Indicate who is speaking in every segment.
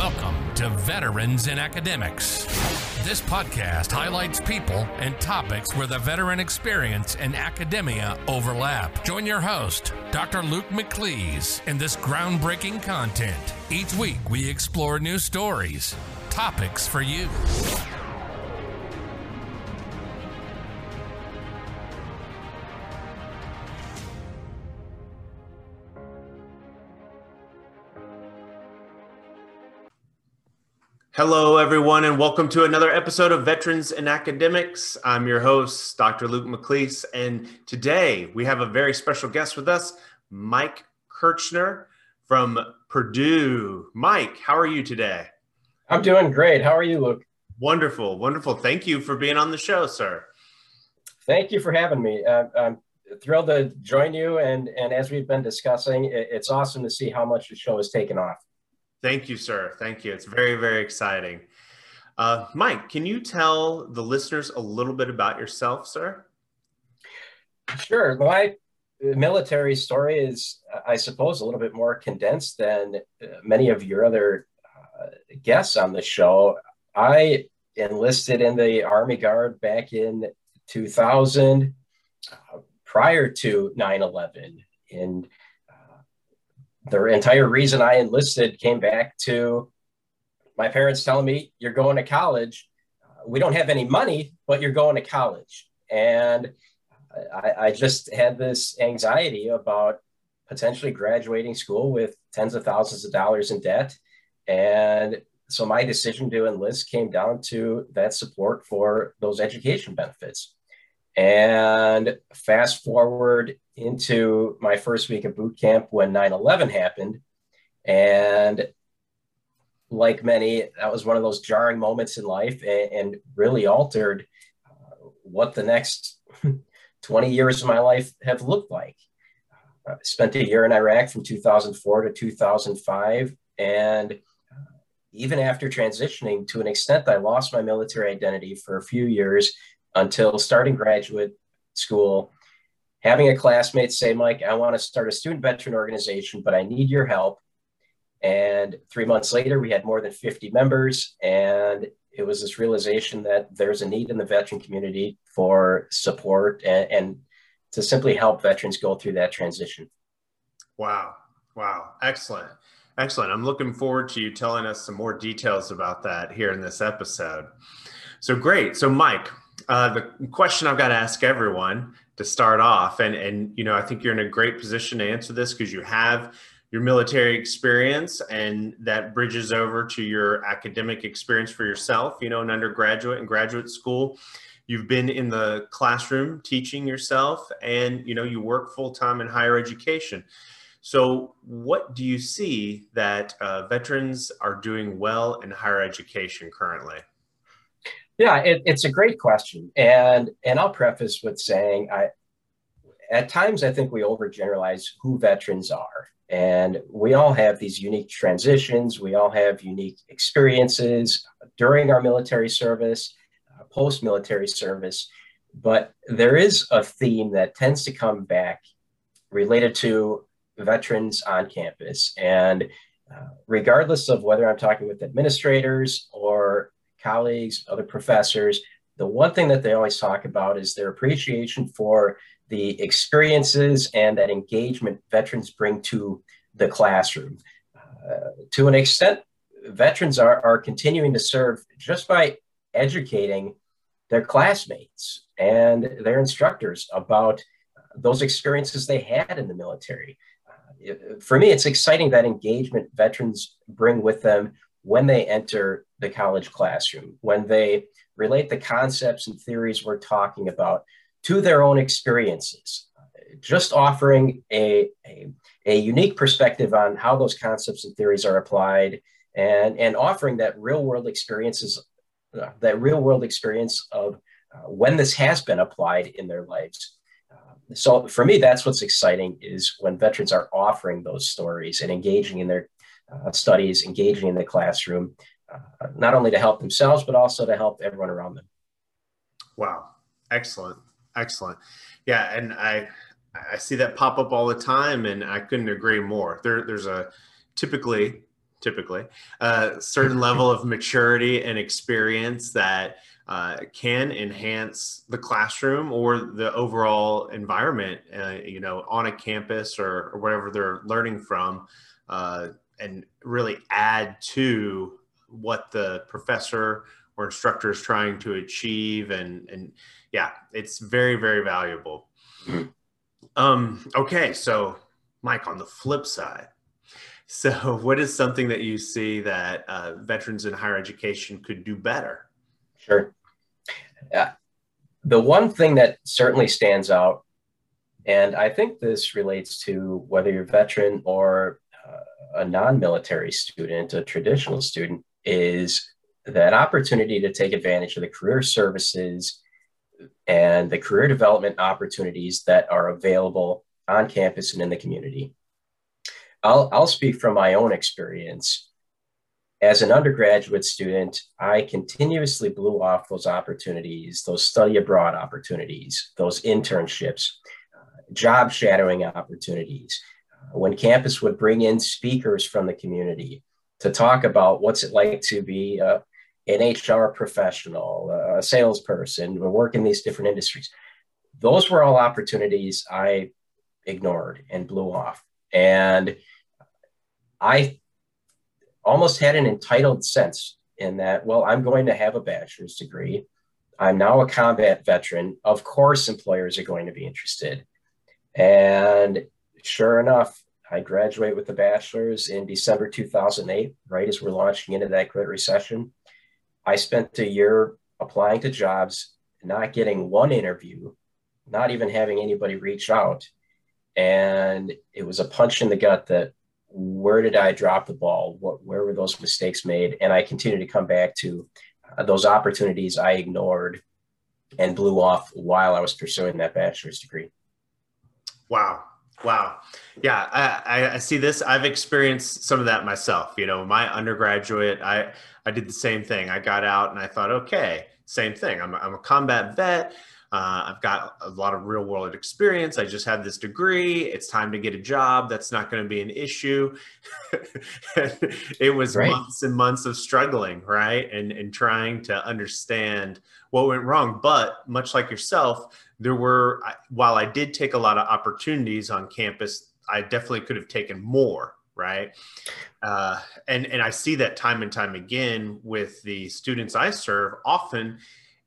Speaker 1: Welcome to Veterans in Academics. This podcast highlights people and topics where the veteran experience and academia overlap. Join your host, Dr. Luke McLeese, in this groundbreaking content. Each week, we explore new stories, topics for you.
Speaker 2: Hello, everyone, and welcome to another episode of Veterans in Academics. I'm your host, Dr. Luke McLeese, and today we have a very special guest with us, Mike Kirchner from Purdue. Mike, how are you today?
Speaker 3: I'm doing great. How are you, Luke?
Speaker 2: Wonderful, wonderful. Thank you for being on the show, sir.
Speaker 3: Thank you for having me. Uh, I'm thrilled to join you, and and as we've been discussing, it, it's awesome to see how much the show has taken off.
Speaker 2: Thank you, sir. Thank you. It's very, very exciting. Uh, Mike, can you tell the listeners a little bit about yourself, sir?
Speaker 3: Sure. My military story is, I suppose, a little bit more condensed than uh, many of your other uh, guests on the show. I enlisted in the Army Guard back in 2000, uh, prior to 9 11. And the entire reason I enlisted came back to my parents telling me, You're going to college. we don't have any money, but you're going to college. And I, I just had this anxiety about potentially graduating school with tens of thousands of dollars in debt. And so my decision to enlist came down to that support for those education benefits. And fast forward into my first week of boot camp when 9 11 happened. And like many, that was one of those jarring moments in life and, and really altered uh, what the next 20 years of my life have looked like. I spent a year in Iraq from 2004 to 2005. And uh, even after transitioning, to an extent, I lost my military identity for a few years until starting graduate school, having a classmate say, Mike, I want to start a student veteran organization, but I need your help. And three months later, we had more than 50 members. And it was this realization that there's a need in the veteran community for support and, and to simply help veterans go through that transition.
Speaker 2: Wow. Wow. Excellent. Excellent. I'm looking forward to you telling us some more details about that here in this episode. So great. So, Mike, uh, the question I've got to ask everyone to start off, and and you know, I think you're in a great position to answer this because you have your military experience, and that bridges over to your academic experience for yourself. You know, in undergraduate and graduate school, you've been in the classroom teaching yourself, and you know, you work full time in higher education. So, what do you see that uh, veterans are doing well in higher education currently?
Speaker 3: Yeah, it, it's a great question, and and I'll preface with saying I, at times I think we overgeneralize who veterans are, and we all have these unique transitions. We all have unique experiences during our military service, uh, post-military service, but there is a theme that tends to come back related to veterans on campus, and uh, regardless of whether I'm talking with administrators or colleagues, other professors, the one thing that they always talk about is their appreciation for the experiences and that engagement veterans bring to the classroom. Uh, to an extent, veterans are, are continuing to serve just by educating their classmates and their instructors about those experiences they had in the military. Uh, for me, it's exciting that engagement veterans bring with them when they enter the college classroom, when they relate the concepts and theories we're talking about to their own experiences, just offering a, a, a unique perspective on how those concepts and theories are applied and, and offering that real world experiences, uh, that real world experience of uh, when this has been applied in their lives. So for me, that's what's exciting is when veterans are offering those stories and engaging in their uh, studies, engaging in the classroom, uh, not only to help themselves, but also to help everyone around them.
Speaker 2: Wow. Excellent. Excellent. Yeah. And I, I see that pop up all the time and I couldn't agree more. There, there's a typically typically, a certain level of maturity and experience that uh, can enhance the classroom or the overall environment, uh, you know, on a campus or, or whatever they're learning from, uh, and really add to what the professor or instructor is trying to achieve. And, and yeah, it's very, very valuable. Mm-hmm. Um, okay, so Mike, on the flip side, so what is something that you see that uh, veterans in higher education could do better?
Speaker 3: Sure. Uh, the one thing that certainly stands out, and I think this relates to whether you're a veteran or uh, a non-military student, a traditional student, is that opportunity to take advantage of the career services and the career development opportunities that are available on campus and in the community. I'll, I'll speak from my own experience. As an undergraduate student, I continuously blew off those opportunities, those study abroad opportunities, those internships, uh, job shadowing opportunities. Uh, when campus would bring in speakers from the community to talk about what's it like to be an HR professional, a salesperson, work in these different industries. Those were all opportunities I ignored and blew off. And I almost had an entitled sense in that, well, I'm going to have a bachelor's degree. I'm now a combat veteran. Of course, employers are going to be interested. And sure enough, I graduate with a bachelor's in December 2008, right as we're launching into that Great Recession. I spent a year applying to jobs, not getting one interview, not even having anybody reach out. And it was a punch in the gut that where did I drop the ball? What, where were those mistakes made? And I continue to come back to uh, those opportunities I ignored and blew off while I was pursuing that bachelor's degree.
Speaker 2: Wow. Wow. Yeah, I, I, see this. I've experienced some of that myself. You know, my undergraduate, I, I did the same thing. I got out and I thought, okay, same thing. I'm, I'm a combat vet. Uh, I've got a lot of real world experience. I just had this degree. It's time to get a job. That's not going to be an issue. it was right. months and months of struggling, right? And, and trying to understand what went wrong. But much like yourself, there were, while I did take a lot of opportunities on campus, I definitely could have taken more right uh, and and i see that time and time again with the students i serve often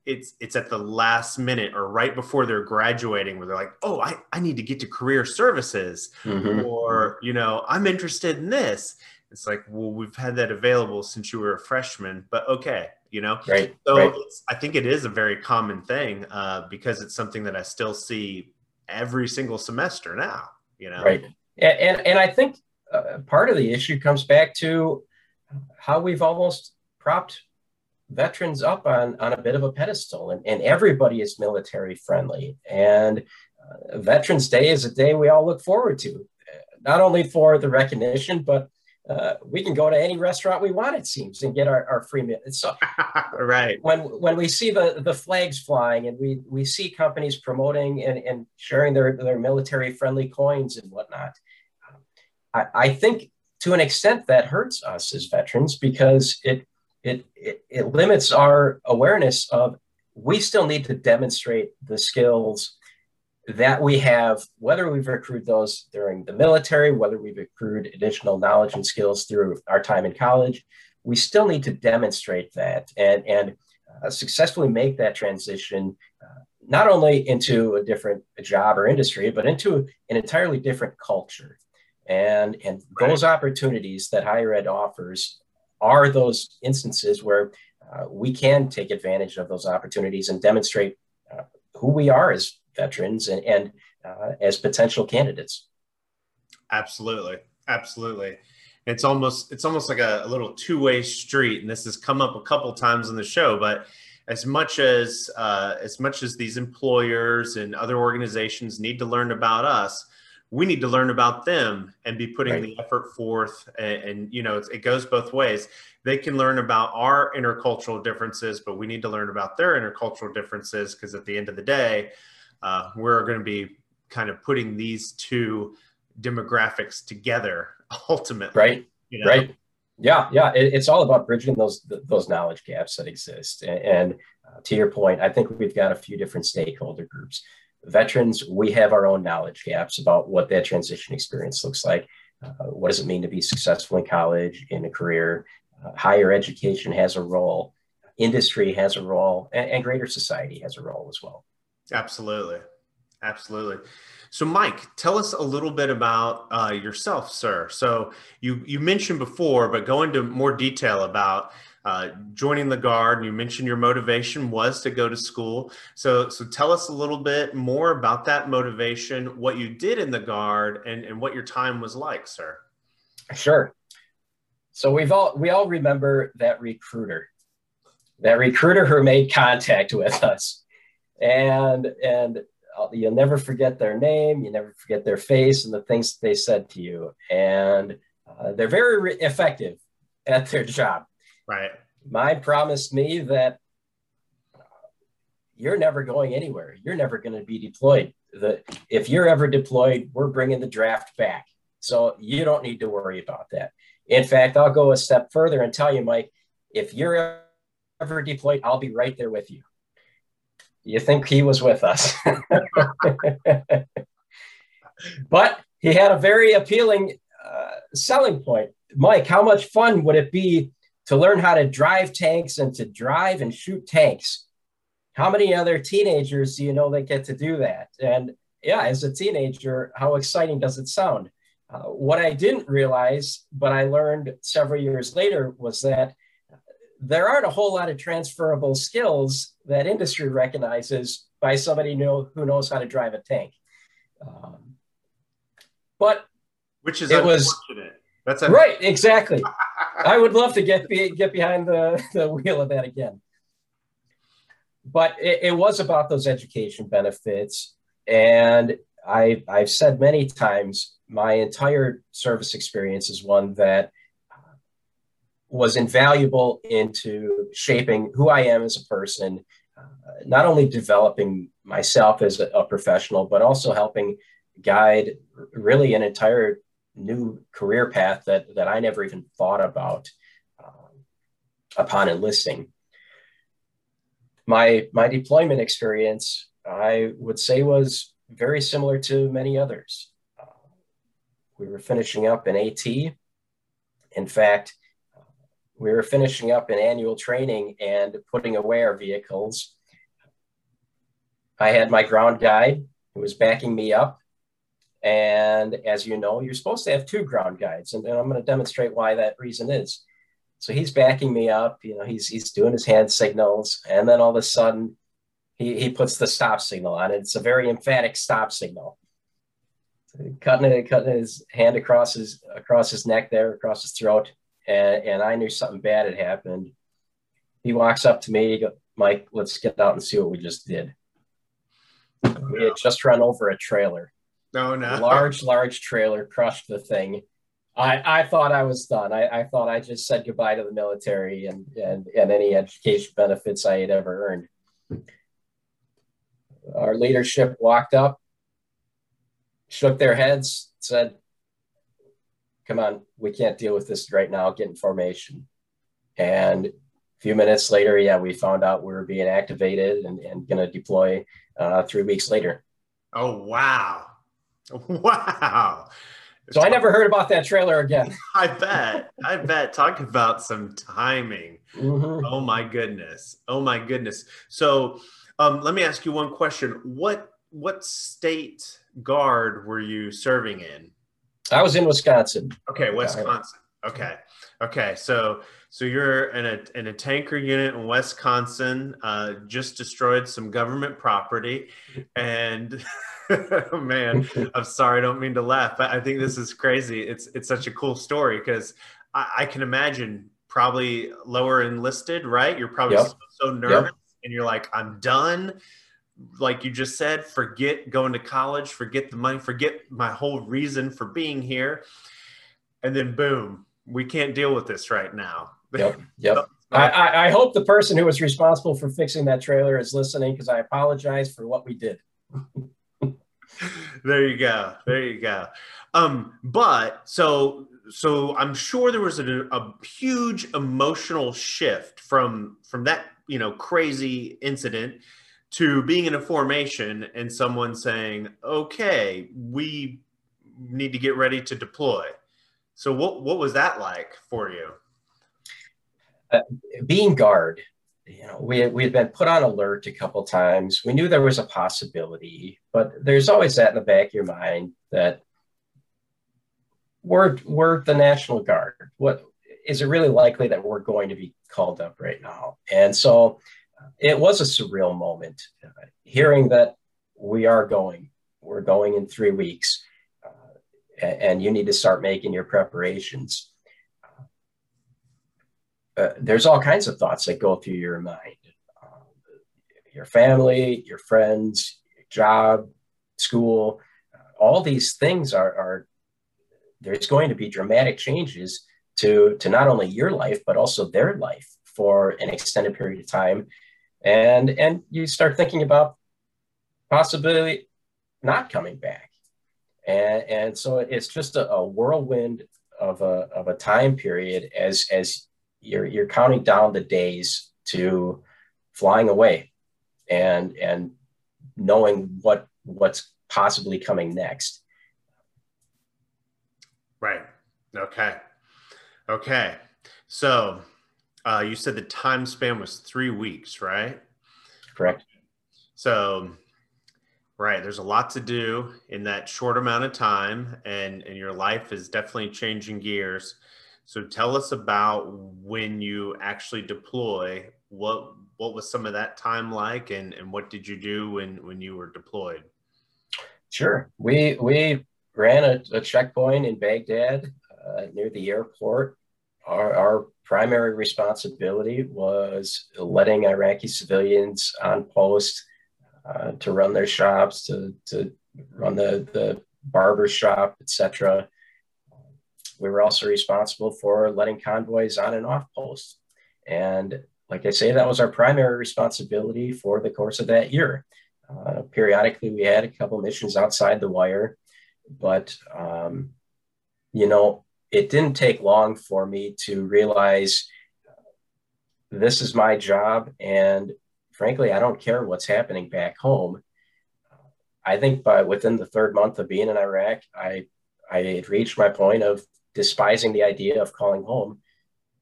Speaker 2: it's it's at the last minute or right before they're graduating where they're like oh i, I need to get to career services mm-hmm. or you know i'm interested in this it's like well we've had that available since you were a freshman but okay you know
Speaker 3: right
Speaker 2: so
Speaker 3: right.
Speaker 2: i think it is a very common thing uh, because it's something that i still see every single semester now you know
Speaker 3: right and and, and i think uh, part of the issue comes back to how we've almost propped veterans up on, on a bit of a pedestal, and, and everybody is military friendly. And uh, Veterans Day is a day we all look forward to, not only for the recognition, but uh, we can go to any restaurant we want, it seems, and get our, our free meal. So,
Speaker 2: right
Speaker 3: when when we see the the flags flying and we we see companies promoting and, and sharing their their military friendly coins and whatnot, I, I think to an extent that hurts us as veterans because it it, it, it limits our awareness of we still need to demonstrate the skills that we have, whether we've accrued those during the military, whether we've accrued additional knowledge and skills through our time in college, we still need to demonstrate that and, and uh, successfully make that transition uh, not only into a different job or industry, but into an entirely different culture. And, and those opportunities that higher ed offers are those instances where uh, we can take advantage of those opportunities and demonstrate uh, who we are as veterans and, and uh, as potential candidates.
Speaker 2: Absolutely, absolutely. It's almost it's almost like a, a little two way street, and this has come up a couple times in the show. But as much as uh, as much as these employers and other organizations need to learn about us, we need to learn about them and be putting right. the effort forth and, and you know it goes both ways they can learn about our intercultural differences but we need to learn about their intercultural differences because at the end of the day uh, we're going to be kind of putting these two demographics together ultimately
Speaker 3: right
Speaker 2: you
Speaker 3: know? right Yeah, yeah, it, it's all about bridging those those knowledge gaps that exist. And, and uh, to your point, I think we've got a few different stakeholder groups. Veterans, we have our own knowledge gaps about what that transition experience looks like. Uh, what does it mean to be successful in college, in a career? Uh, higher education has a role, industry has a role, and, and greater society has a role as well.
Speaker 2: Absolutely. Absolutely. So, Mike, tell us a little bit about uh, yourself, sir. So, you you mentioned before, but go into more detail about uh, joining the guard. and You mentioned your motivation was to go to school. So, so tell us a little bit more about that motivation, what you did in the guard, and and what your time was like, sir.
Speaker 3: Sure. So we've all we all remember that recruiter, that recruiter who made contact with us, and and you'll never forget their name, you never forget their face and the things they said to you, and uh, they're very re- effective at their job.
Speaker 2: Right.
Speaker 3: Mine promised me that you're never going anywhere. You're never going to be deployed. The, if you're ever deployed, we're bringing the draft back. So you don't need to worry about that. In fact, I'll go a step further and tell you, Mike, if you're ever deployed, I'll be right there with you. You think he was with us. but he had a very appealing uh, selling point. Mike, how much fun would it be to learn how to drive tanks and to drive and shoot tanks? How many other teenagers do you know that get to do that? And yeah, as a teenager, how exciting does it sound? Uh, what I didn't realize, but I learned several years later, was that there aren't a whole lot of transferable skills that industry recognizes by somebody know, who knows how to drive a tank. Um, but
Speaker 2: which is it was
Speaker 3: that's right, exactly. I would love to get get behind the, the wheel of that again. But it, it was about those education benefits, and I I've said many times my entire service experience is one that was invaluable into shaping who I am as a person, uh, not only developing myself as a, a, professional, but also helping guide really an entire new career path that, that I never even thought about um, upon enlisting. My, my deployment experience, I would say, was very similar to many others. Uh, we were finishing up in AT. In fact, we were finishing up in annual training and putting away our vehicles. I had my ground guide who was backing me up. And as you know, you're supposed to have two ground guides. And, and I'm going to demonstrate why that reason is. So he's backing me up, you know, he's, he's doing his hand signals. And then all of a sudden, he, he puts the stop signal on. It. It's a very emphatic stop signal. cutting it, cutting his hand across his across his neck there, across his throat and, and I knew something bad had happened. He walks up to me, goes, Mike, let's get out and see what we just did. We had just run over a trailer.
Speaker 2: No, no.
Speaker 3: Large, large trailer crushed the thing. I, I thought I was done. I, I thought I just said goodbye to the military and, and, and any education benefits I had ever earned. Our leadership walked up, shook their heads, said, come on, we can't deal with this right now, get in formation. And a few minutes later, yeah, we found out we were being activated and, and going to deploy uh, three weeks later.
Speaker 2: Oh, wow. Wow.
Speaker 3: So I never heard about that trailer again.
Speaker 2: I bet. I bet. Talk about some timing. Mm-hmm. Oh my goodness. Oh my goodness. So um, let me ask you one question. What what state guard were you serving in?
Speaker 3: I was in Wisconsin.
Speaker 2: Okay, Wisconsin. Okay, okay. So so you're in a in a tanker unit in Wisconsin. Uh, just destroyed some government property, and oh man, I'm sorry. I don't mean to laugh, but I think this is crazy. It's it's such a cool story because I, I, can imagine probably lower enlisted, right? You're probably yep. so, so, nervous, yep. and you're like, I'm done like you just said, forget going to college, forget the money, forget my whole reason for being here. And then boom, we can't deal with this right now.
Speaker 3: Yep. Yep. I, I hope the person who was responsible for fixing that trailer is listening because I apologize for what we did.
Speaker 2: there you go. There you go. Um, but so so I'm sure there was a, a huge emotional shift from from that you know crazy incident to being in a formation and someone saying, "Okay, we need to get ready to deploy." So what what was that like for you?
Speaker 3: Uh, being guard, you know, we we had been put on alert a couple times. We knew there was a possibility, but there's always that in the back of your mind that we're we're the National Guard. What is it really likely that we're going to be called up right now? And so it was a surreal moment uh, hearing that we are going. We're going in three weeks, uh, and you need to start making your preparations. Uh, there's all kinds of thoughts that go through your mind um, your family, your friends, your job, school. Uh, all these things are, are there's going to be dramatic changes to, to not only your life, but also their life for an extended period of time and and you start thinking about possibly not coming back and and so it's just a, a, whirlwind of a of a time period as as you're you're counting down the days to flying away and and knowing what what's possibly coming next
Speaker 2: right okay okay so uh, you said the time span was three weeks, right?
Speaker 3: Correct.
Speaker 2: So, right, there's a lot to do in that short amount of time, and and your life is definitely changing gears. So, tell us about when you actually deploy. What what was some of that time like, and and what did you do when when you were deployed?
Speaker 3: Sure, we we ran a, a checkpoint in Baghdad uh, near the airport. Our, our primary responsibility was letting Iraqi civilians on post uh, to run their shops, to, to run the, the barber shop, etc. We were also responsible for letting convoys on and off post. And like I say, that was our primary responsibility for the course of that year. Uh, periodically, we had a couple missions outside the wire, but um, you know, it didn't take long for me to realize this is my job and frankly i don't care what's happening back home i think by within the third month of being in iraq i i had reached my point of despising the idea of calling home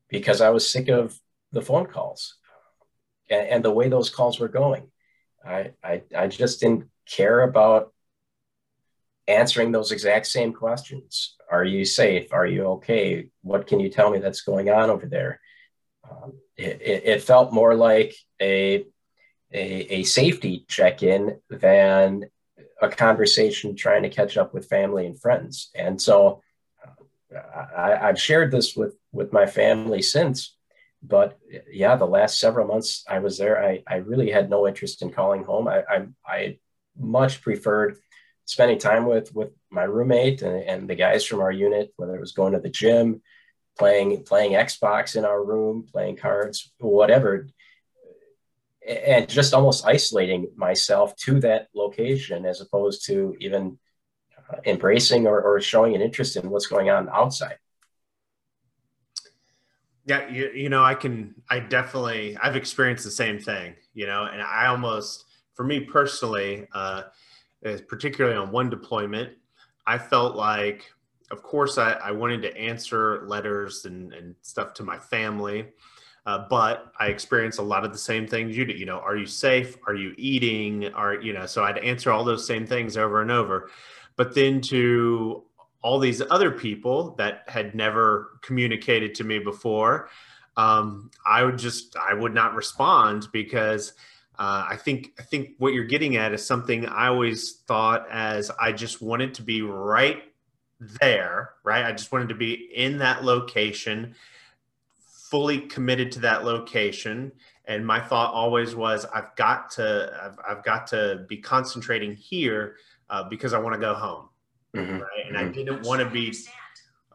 Speaker 3: because i was sick of the phone calls and, and the way those calls were going I, I i just didn't care about answering those exact same questions. Are you safe? Are you okay? What can you tell me that's going on over there? Um, it, it, it, felt more like a, a, a safety check in than a conversation trying to catch up with family and friends. And so uh, I, I've shared this with, with my family since. But yeah, the last several months I was there, I, I really had no interest in calling home. I, I, I much preferred spending time with with my roommate and, and the guys from our unit, whether it was going to the gym, playing playing Xbox in our room, playing cards, whatever, and just almost isolating myself to that location as opposed to even uh, embracing or, or showing an interest in what's going on outside.
Speaker 2: Yeah, you, you know, I can, I definitely, I've experienced the same thing, you know, and I almost, for me personally, uh, particularly on one deployment, I felt like, of course, I, I wanted to answer letters and, and stuff to my family. Uh, but I experienced a lot of the same things you do. You know, are you safe? Are you eating? Are you know? So I'd answer all those same things over and over. But then to all these other people that had never communicated to me before, um, I would just I would not respond because uh, I think I think what you're getting at is something I always thought as I just wanted to be right there, right? I just wanted to be in that location, fully committed to that location. And my thought always was, I've got to, I've, I've got to be concentrating here uh, because I want to go home, mm-hmm. right? And mm-hmm. I didn't want to be,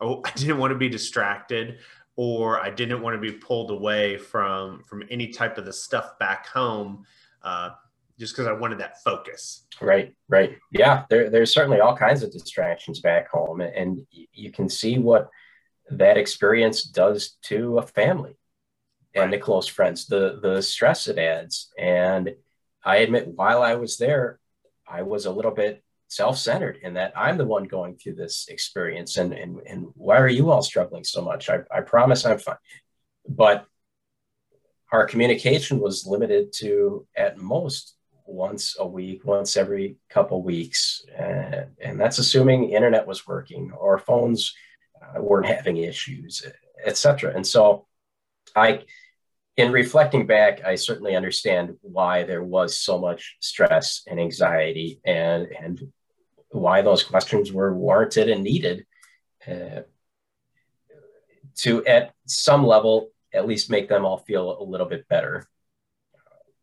Speaker 2: oh, I didn't want to be distracted or I didn't want to be pulled away from from any type of the stuff back home, uh, just because I wanted that focus.
Speaker 3: Right, right, yeah. There, there's certainly all kinds of distractions back home, and you can see what that experience does to a family and the close friends, the the stress it adds. And I admit, while I was there, I was a little bit self-centered in that I'm the one going through this experience. And and and why are you all struggling so much? I, I promise I'm fine. But our communication was limited to at most once a week, once every couple weeks, and, and that's assuming internet was working or phones weren't having issues, etc. And so, I, in reflecting back, I certainly understand why there was so much stress and anxiety, and and why those questions were warranted and needed uh, to, at some level, at least make them all feel a little bit better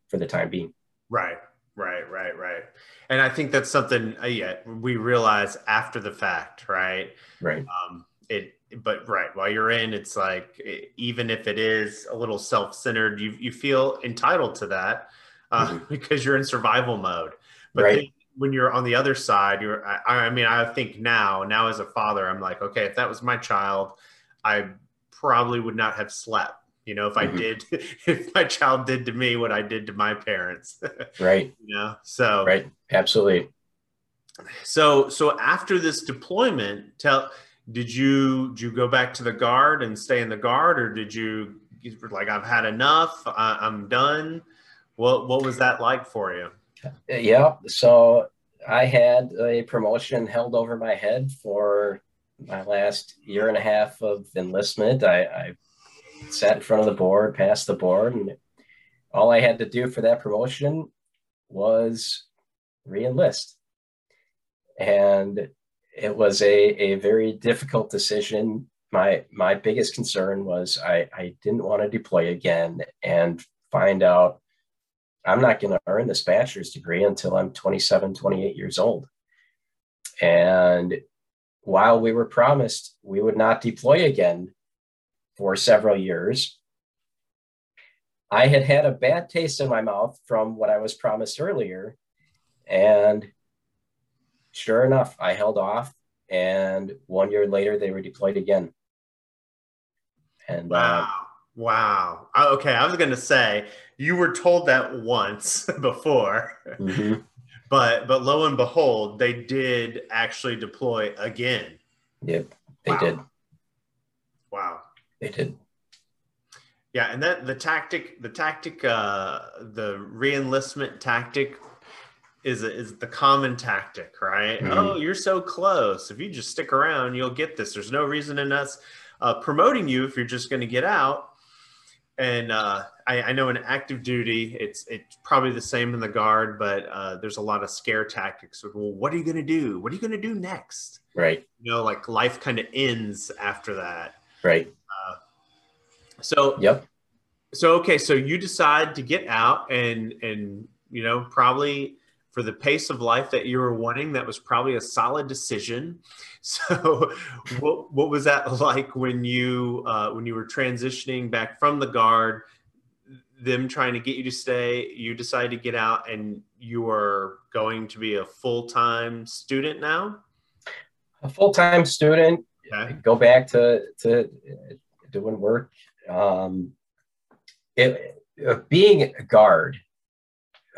Speaker 3: for the time being.
Speaker 2: Right. Right, right, right. And I think that's something uh, yeah, we realize after the fact, right?
Speaker 3: Right.
Speaker 2: Um, it but right while you're in it's like even if it is a little self-centered you you feel entitled to that uh, mm-hmm. because you're in survival mode but right. when you're on the other side you're I, I mean i think now now as a father i'm like okay if that was my child i probably would not have slept you know if mm-hmm. i did if my child did to me what i did to my parents
Speaker 3: right
Speaker 2: you know so
Speaker 3: right absolutely
Speaker 2: so so after this deployment tell did you did you go back to the guard and stay in the guard or did you like i've had enough I, i'm done? What what was that like for you?
Speaker 3: Yeah so i had a promotion held over my head for my last year and a half of enlistment. I, I sat in front of the board passed the board and all i had to do for that promotion was reenlist. And it was a, a very difficult decision. My my biggest concern was I, I didn't want to deploy again and find out I'm not going to earn this bachelor's degree until I'm 27, 28 years old. And while we were promised we would not deploy again for several years, I had had a bad taste in my mouth from what I was promised earlier. And sure enough, I held off, and one year later, they were deployed again.
Speaker 2: And uh, wow, uh, wow. Okay, I was going to say you were told that once before, mm-hmm. but but lo and behold, they did actually deploy again.
Speaker 3: Yep, they wow. did.
Speaker 2: Wow,
Speaker 3: they did.
Speaker 2: Yeah, and that the tactic, the tactic, uh, the reenlistment tactic is is the common tactic, right? Mm-hmm. Oh, you're so close. If you just stick around, you'll get this. There's no reason in us uh, promoting you if you're just going to get out. And uh, I, I, know in active duty, it's it's probably the same in the guard, but uh, there's a lot of scare tactics. Well, what are you going to do? What are you going to do next?
Speaker 3: Right.
Speaker 2: You know, like life kind of ends after that.
Speaker 3: Right.
Speaker 2: Uh, so.
Speaker 3: Yep.
Speaker 2: So okay, so you decide to get out and and you know probably for the pace of life that you were wanting, that was probably a solid decision. So, what, what was that like when you uh, when you were transitioning back from the guard? Them trying to get you to stay, you decided to get out, and you are going to be a full time student now.
Speaker 3: A full time student. Okay. Go back to to doing work. Um, it, uh, being a guard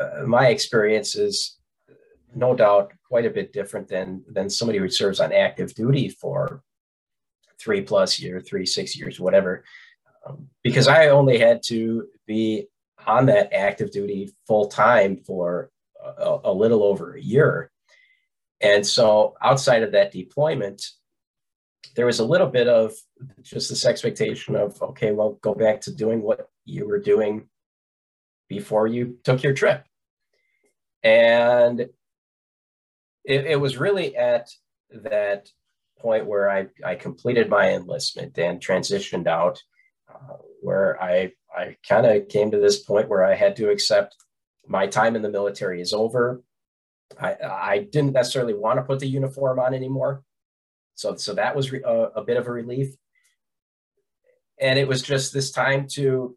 Speaker 3: uh, my experience is no doubt quite a bit different than than somebody who serves on active duty for three plus year, three six years, whatever. Um, because I only had to be on that active duty full time for a, a little over a year, and so outside of that deployment, there was a little bit of just this expectation of okay, well, go back to doing what you were doing before you took your trip. And it, it was really at that point where I, I completed my enlistment and transitioned out, uh, where I, I kind of came to this point where I had to accept my time in the military is over. I, I didn't necessarily want to put the uniform on anymore. So, so that was re- a, a bit of a relief. And it was just this time to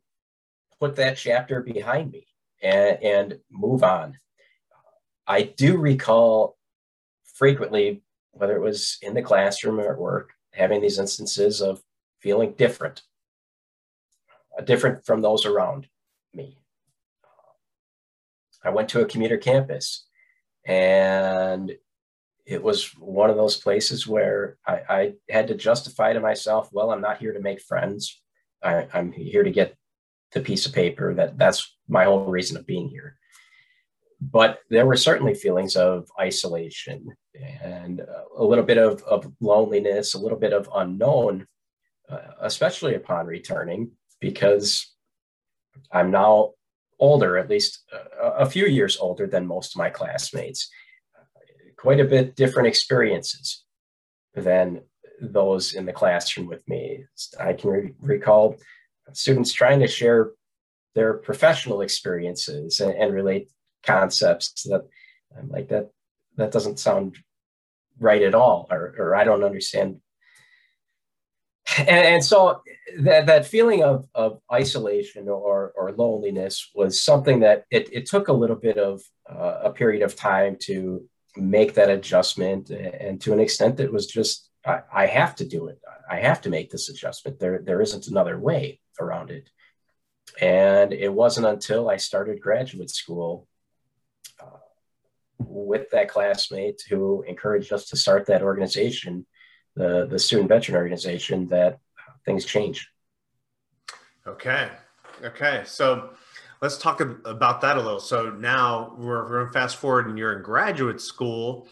Speaker 3: put that chapter behind me and, and move on. I do recall frequently, whether it was in the classroom or at work, having these instances of feeling different, uh, different from those around me. I went to a commuter campus and it was one of those places where I, I, had to justify to myself, well, I'm not here to make friends. I, am here to get the piece of paper. That that's my whole reason of being here. But there were certainly feelings of isolation and a little bit of, of loneliness, a little bit of unknown, uh, especially upon returning, because I'm now older, at least a, a few years older than most of my classmates quite a bit different experiences than those in the classroom with me. I can re- recall students trying to share their professional experiences and, and relate concepts that I'm like that that doesn't sound right at all or, or I don't understand. And, and so that, that feeling of, of isolation or, or loneliness was something that it, it took a little bit of uh, a period of time to make that adjustment. And to an extent, it was just, I, I, have to do it. I have to make this adjustment. There, there isn't another way around it. And it wasn't until I started graduate school uh, with that classmate who encouraged us to start that organization, the, the Student Veteran Organization, that things changed.
Speaker 2: Okay. Okay. So, let's talk about that a little. So now we're, we're fast forward and you're in graduate school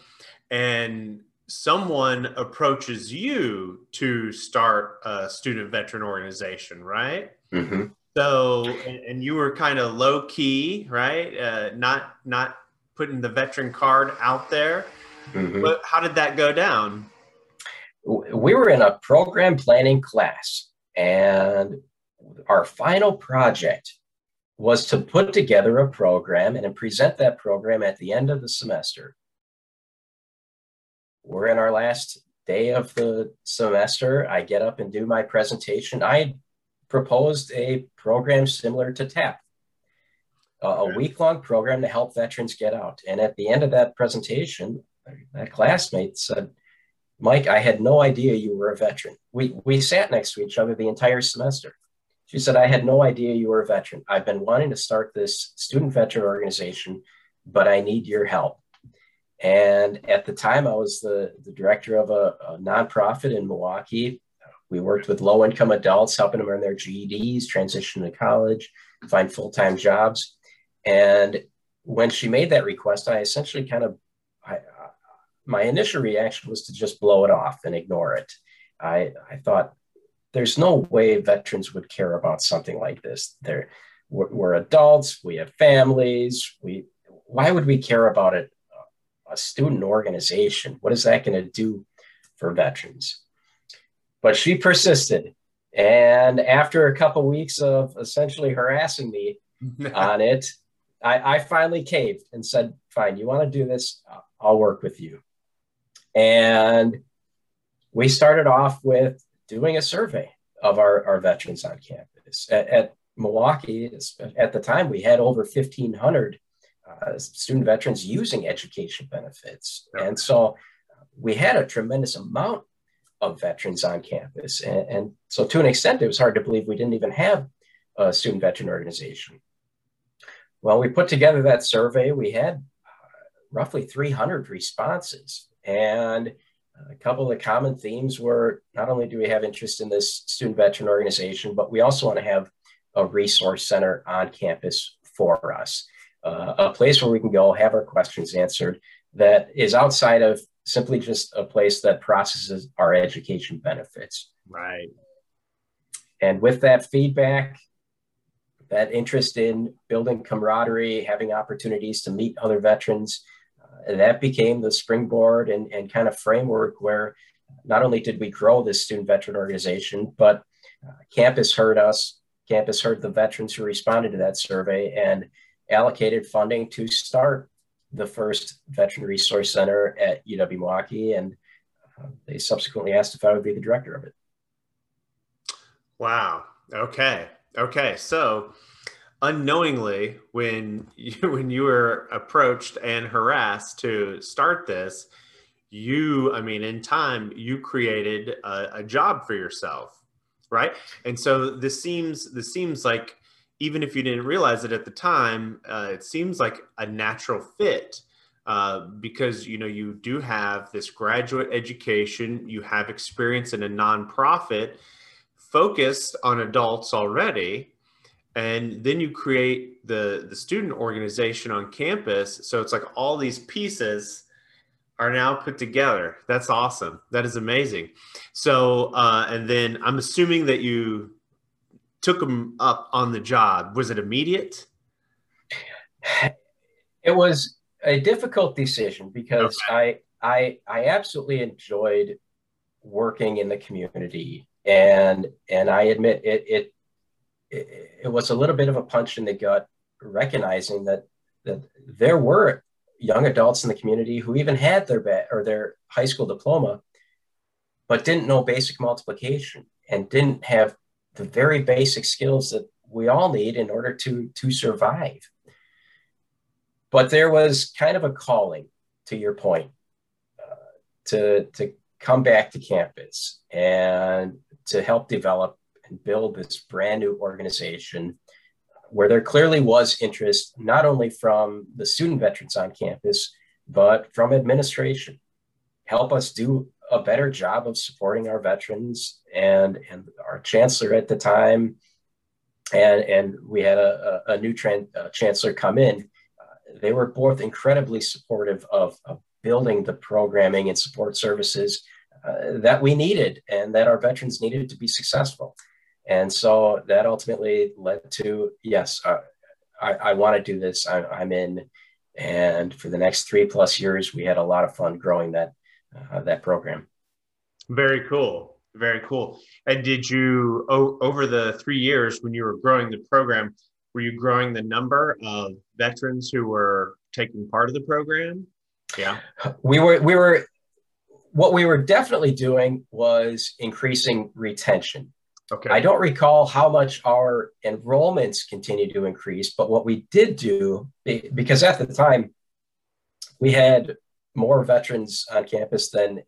Speaker 2: and someone approaches you to start a student veteran organization, right? Mm-hmm. So, and, and, you were kind of low key, right? Uh, not, not putting the veteran card out there. Mm-hmm. But how did that go down?
Speaker 3: We were in a program planning class and our final project was to put together a program and present that program at the end of the semester. We're in our last day of the semester. I get up and do my presentation. I proposed a program similar to TAP, a, week long program to help veterans get out. And at the end of that presentation, that classmate said, Mike, I had no idea you were a veteran. We, we sat next to each other the entire semester. She said, I had no idea you were a veteran. I've been wanting to start this student veteran organization, but I need your help. And at the time, I was the, the director of a, a nonprofit in Milwaukee. We worked with low income adults, helping them earn their GEDs, transition to college, find full time jobs. And when she made that request, I essentially kind of, I, my initial reaction was to just blow it off and ignore it. I, I thought, there's no way veterans would care about something like this. They're, we're, we're adults, we have families. We, why would we care about it? A student organization. What is that going to do for veterans? But she persisted. And after a couple weeks of essentially harassing me on it, I, I, finally caved and said, Fine, you want to do this? I'll work with you. And we started off with doing a survey of our, our veterans on campus. At, at Milwaukee, at the time, we had over 1,500 uh, student veterans using education benefits. Yeah. And so we had a tremendous amount of veterans on campus. And, and, so, to an extent, it was hard to believe we didn't even have a student veteran organization. Well, we put together that survey. We had uh, roughly 300 responses. And a couple of the common themes were not only do we have interest in this student veteran organization, but we also want to have a resource center on campus for us, uh, a place where we can go have our questions answered that is outside of simply just a place that processes our education benefits.
Speaker 2: Right.
Speaker 3: And with that feedback, that interest in building camaraderie, having opportunities to meet other veterans, that became the springboard and, and kind of framework where not only did we grow this student veteran organization, but uh, campus heard us, campus heard the veterans who responded to that survey and allocated funding to start the first veteran resource center at UW Milwaukee. And uh, they subsequently asked if I would be the director of it.
Speaker 2: Wow. Okay. Okay. So, unknowingly when you when you were approached and harassed to start this you i mean in time you created a, a job for yourself right? And so this seems this seems like even if you didn't realize it at the time, uh, it seems like a natural fit uh, because you know you do have this graduate education, you have experience in a nonprofit focused on adults already, and then you create the the student organization on campus. So it's like all these pieces are now put together. That's awesome. That is amazing. So, uh, and then I'm assuming that you took them up on the job. Was it immediate?
Speaker 3: It was a difficult decision because okay. I, I, I absolutely enjoyed working in the community, and and I admit it, it, it, it was a little bit of a punch in the gut, recognizing that that there were young adults in the community who even had their ba- or their high school diploma, but didn't know basic multiplication and didn't have the very basic skills that we all need in order to to survive. But there was kind of a calling, to your point, uh, to to come back to campus and to help develop and build this brand new organization where there clearly was interest not only from the student veterans on campus, but from administration. Help us do a better job of supporting our veterans and, and our chancellor at the time. And, and we had a, a, new tran- uh, chancellor come in. Uh, they were both incredibly supportive of, of, building the programming and support services uh, that we needed and that our veterans needed to be successful. And so that ultimately led to yes, uh, I, I want to do this. I, I'm in. And for the next three plus years, we had a lot of fun growing that uh, that program.
Speaker 2: Very cool. Very cool. And did you o- over the three years when you were growing the program, were you growing the number of veterans who were taking part of the program?
Speaker 3: Yeah, we were. We were. What we were definitely doing was increasing retention. Okay. I don't recall how much our enrollments continued to increase, but what we did do, because at the time we had more veterans on campus than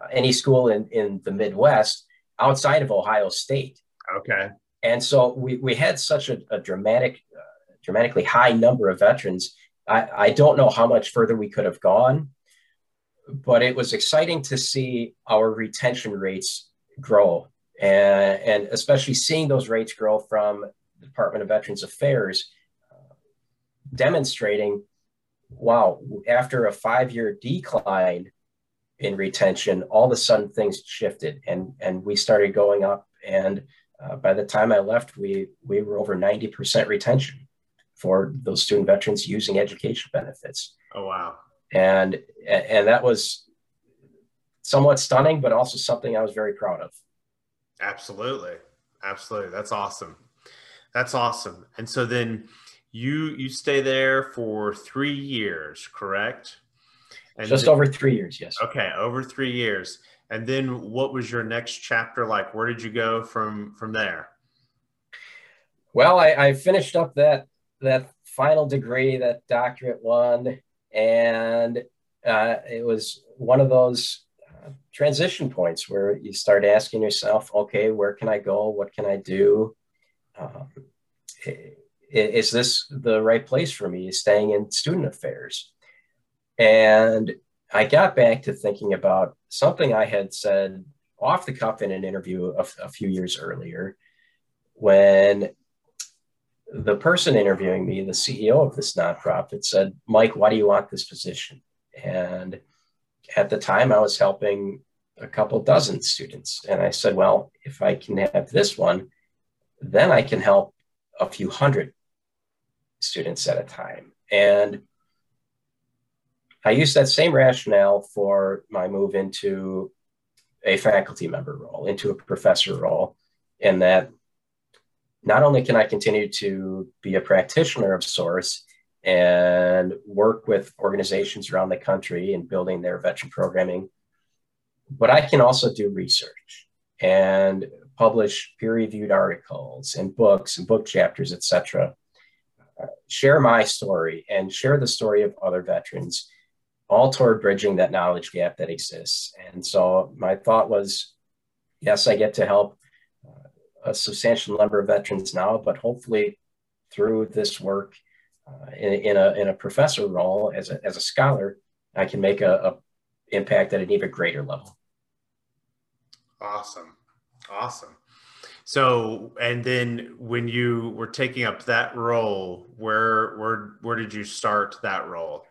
Speaker 3: uh, any school in, in the Midwest outside of Ohio State.
Speaker 2: Okay.
Speaker 3: And so we, we had such a, a dramatic, uh, dramatically high number of veterans. I, I don't know how much further we could have gone, but it was exciting to see our retention rates grow and, and especially seeing those rates grow from the Department of Veterans Affairs, uh, demonstrating, wow, after a five-year decline in retention, all of a sudden things shifted, and and we started going up. And uh, by the time I left, we we were over ninety percent retention for those student veterans using education benefits.
Speaker 2: Oh wow!
Speaker 3: And and that was somewhat stunning, but also something I was very proud of.
Speaker 2: Absolutely. Absolutely. That's awesome. That's awesome. And so then you you stay there for 3 years, correct?
Speaker 3: And Just then, over 3 years, yes.
Speaker 2: Okay, over 3 years. And then what was your next chapter like? Where did you go from from there?
Speaker 3: Well, I, I finished up that that final degree, that doctorate one, and uh, it was one of those transition points where you start asking yourself, okay, where can I go? What can I do? Um, is this the right place for me? Staying in student affairs. And I got back to thinking about something I had said off the cuff in an interview a, a few years earlier when the person interviewing me, the CEO of this nonprofit, said, Mike, why do you want this position? And at the time I was helping a couple dozen students. And I said, well, if I can have this one, then I can help a few hundred students at a time. And I used that same rationale for my move into a faculty member role, into a professor role, in that not only can I continue to be a practitioner of sorts and work with organizations around the country in building their veteran programming. But I can also do research and publish peer-reviewed articles and books and book chapters, etc. Share my story and share the story of other veterans, all toward bridging that knowledge gap that exists. And so my thought was, yes, I get to help uh, a substantial number of veterans now, but hopefully through this work uh, in, in, a, in a professor role as a, as a scholar, I can make a, a impact at an even greater level.
Speaker 2: Awesome. Awesome. So, and then when you were taking up that role, where where where did you start that role?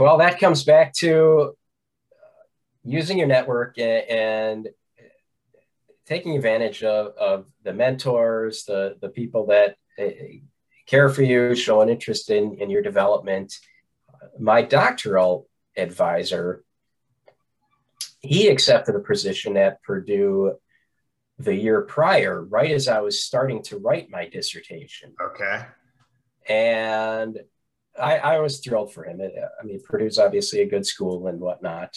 Speaker 3: Well, that comes back to using your network and, taking advantage of, of the mentors, the, the people that uh, care for you, show an interest in, in your development. My doctoral advisor, he accepted a position at Purdue the year prior, right as I was starting to write my dissertation.
Speaker 2: Okay.
Speaker 3: And I, I was thrilled for him. I mean, Purdue's obviously a good school and whatnot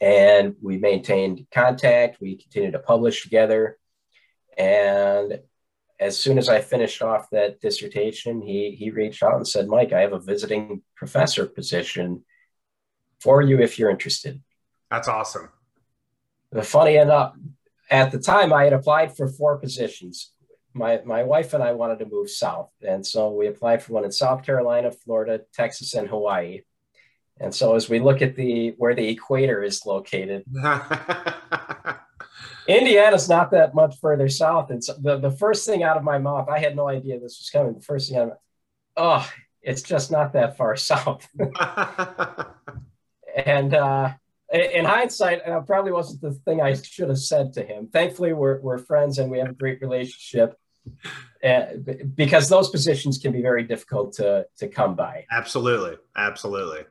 Speaker 3: and we maintained contact. We continued to publish together. And as soon as I finished off that dissertation, he, he reached out and said, Mike, I have a visiting professor position for you if you're interested.
Speaker 2: That's awesome.
Speaker 3: The funny enough, at the time I had applied for four positions. My, my wife and I wanted to move south. And so we applied for one in South Carolina, Florida, Texas, and Hawaii. And so as we look at the where the equator is located, Indiana's not that much further south. And so the, the first thing out of my mouth, I had no idea this was coming. The first thing out of my, oh, it's just not that far south. and uh, in hindsight, uh, probably wasn't the thing I should have said to him. Thankfully, we're, we're friends and we have a great relationship. Uh, because those positions can be very difficult to to come by.
Speaker 2: Absolutely, absolutely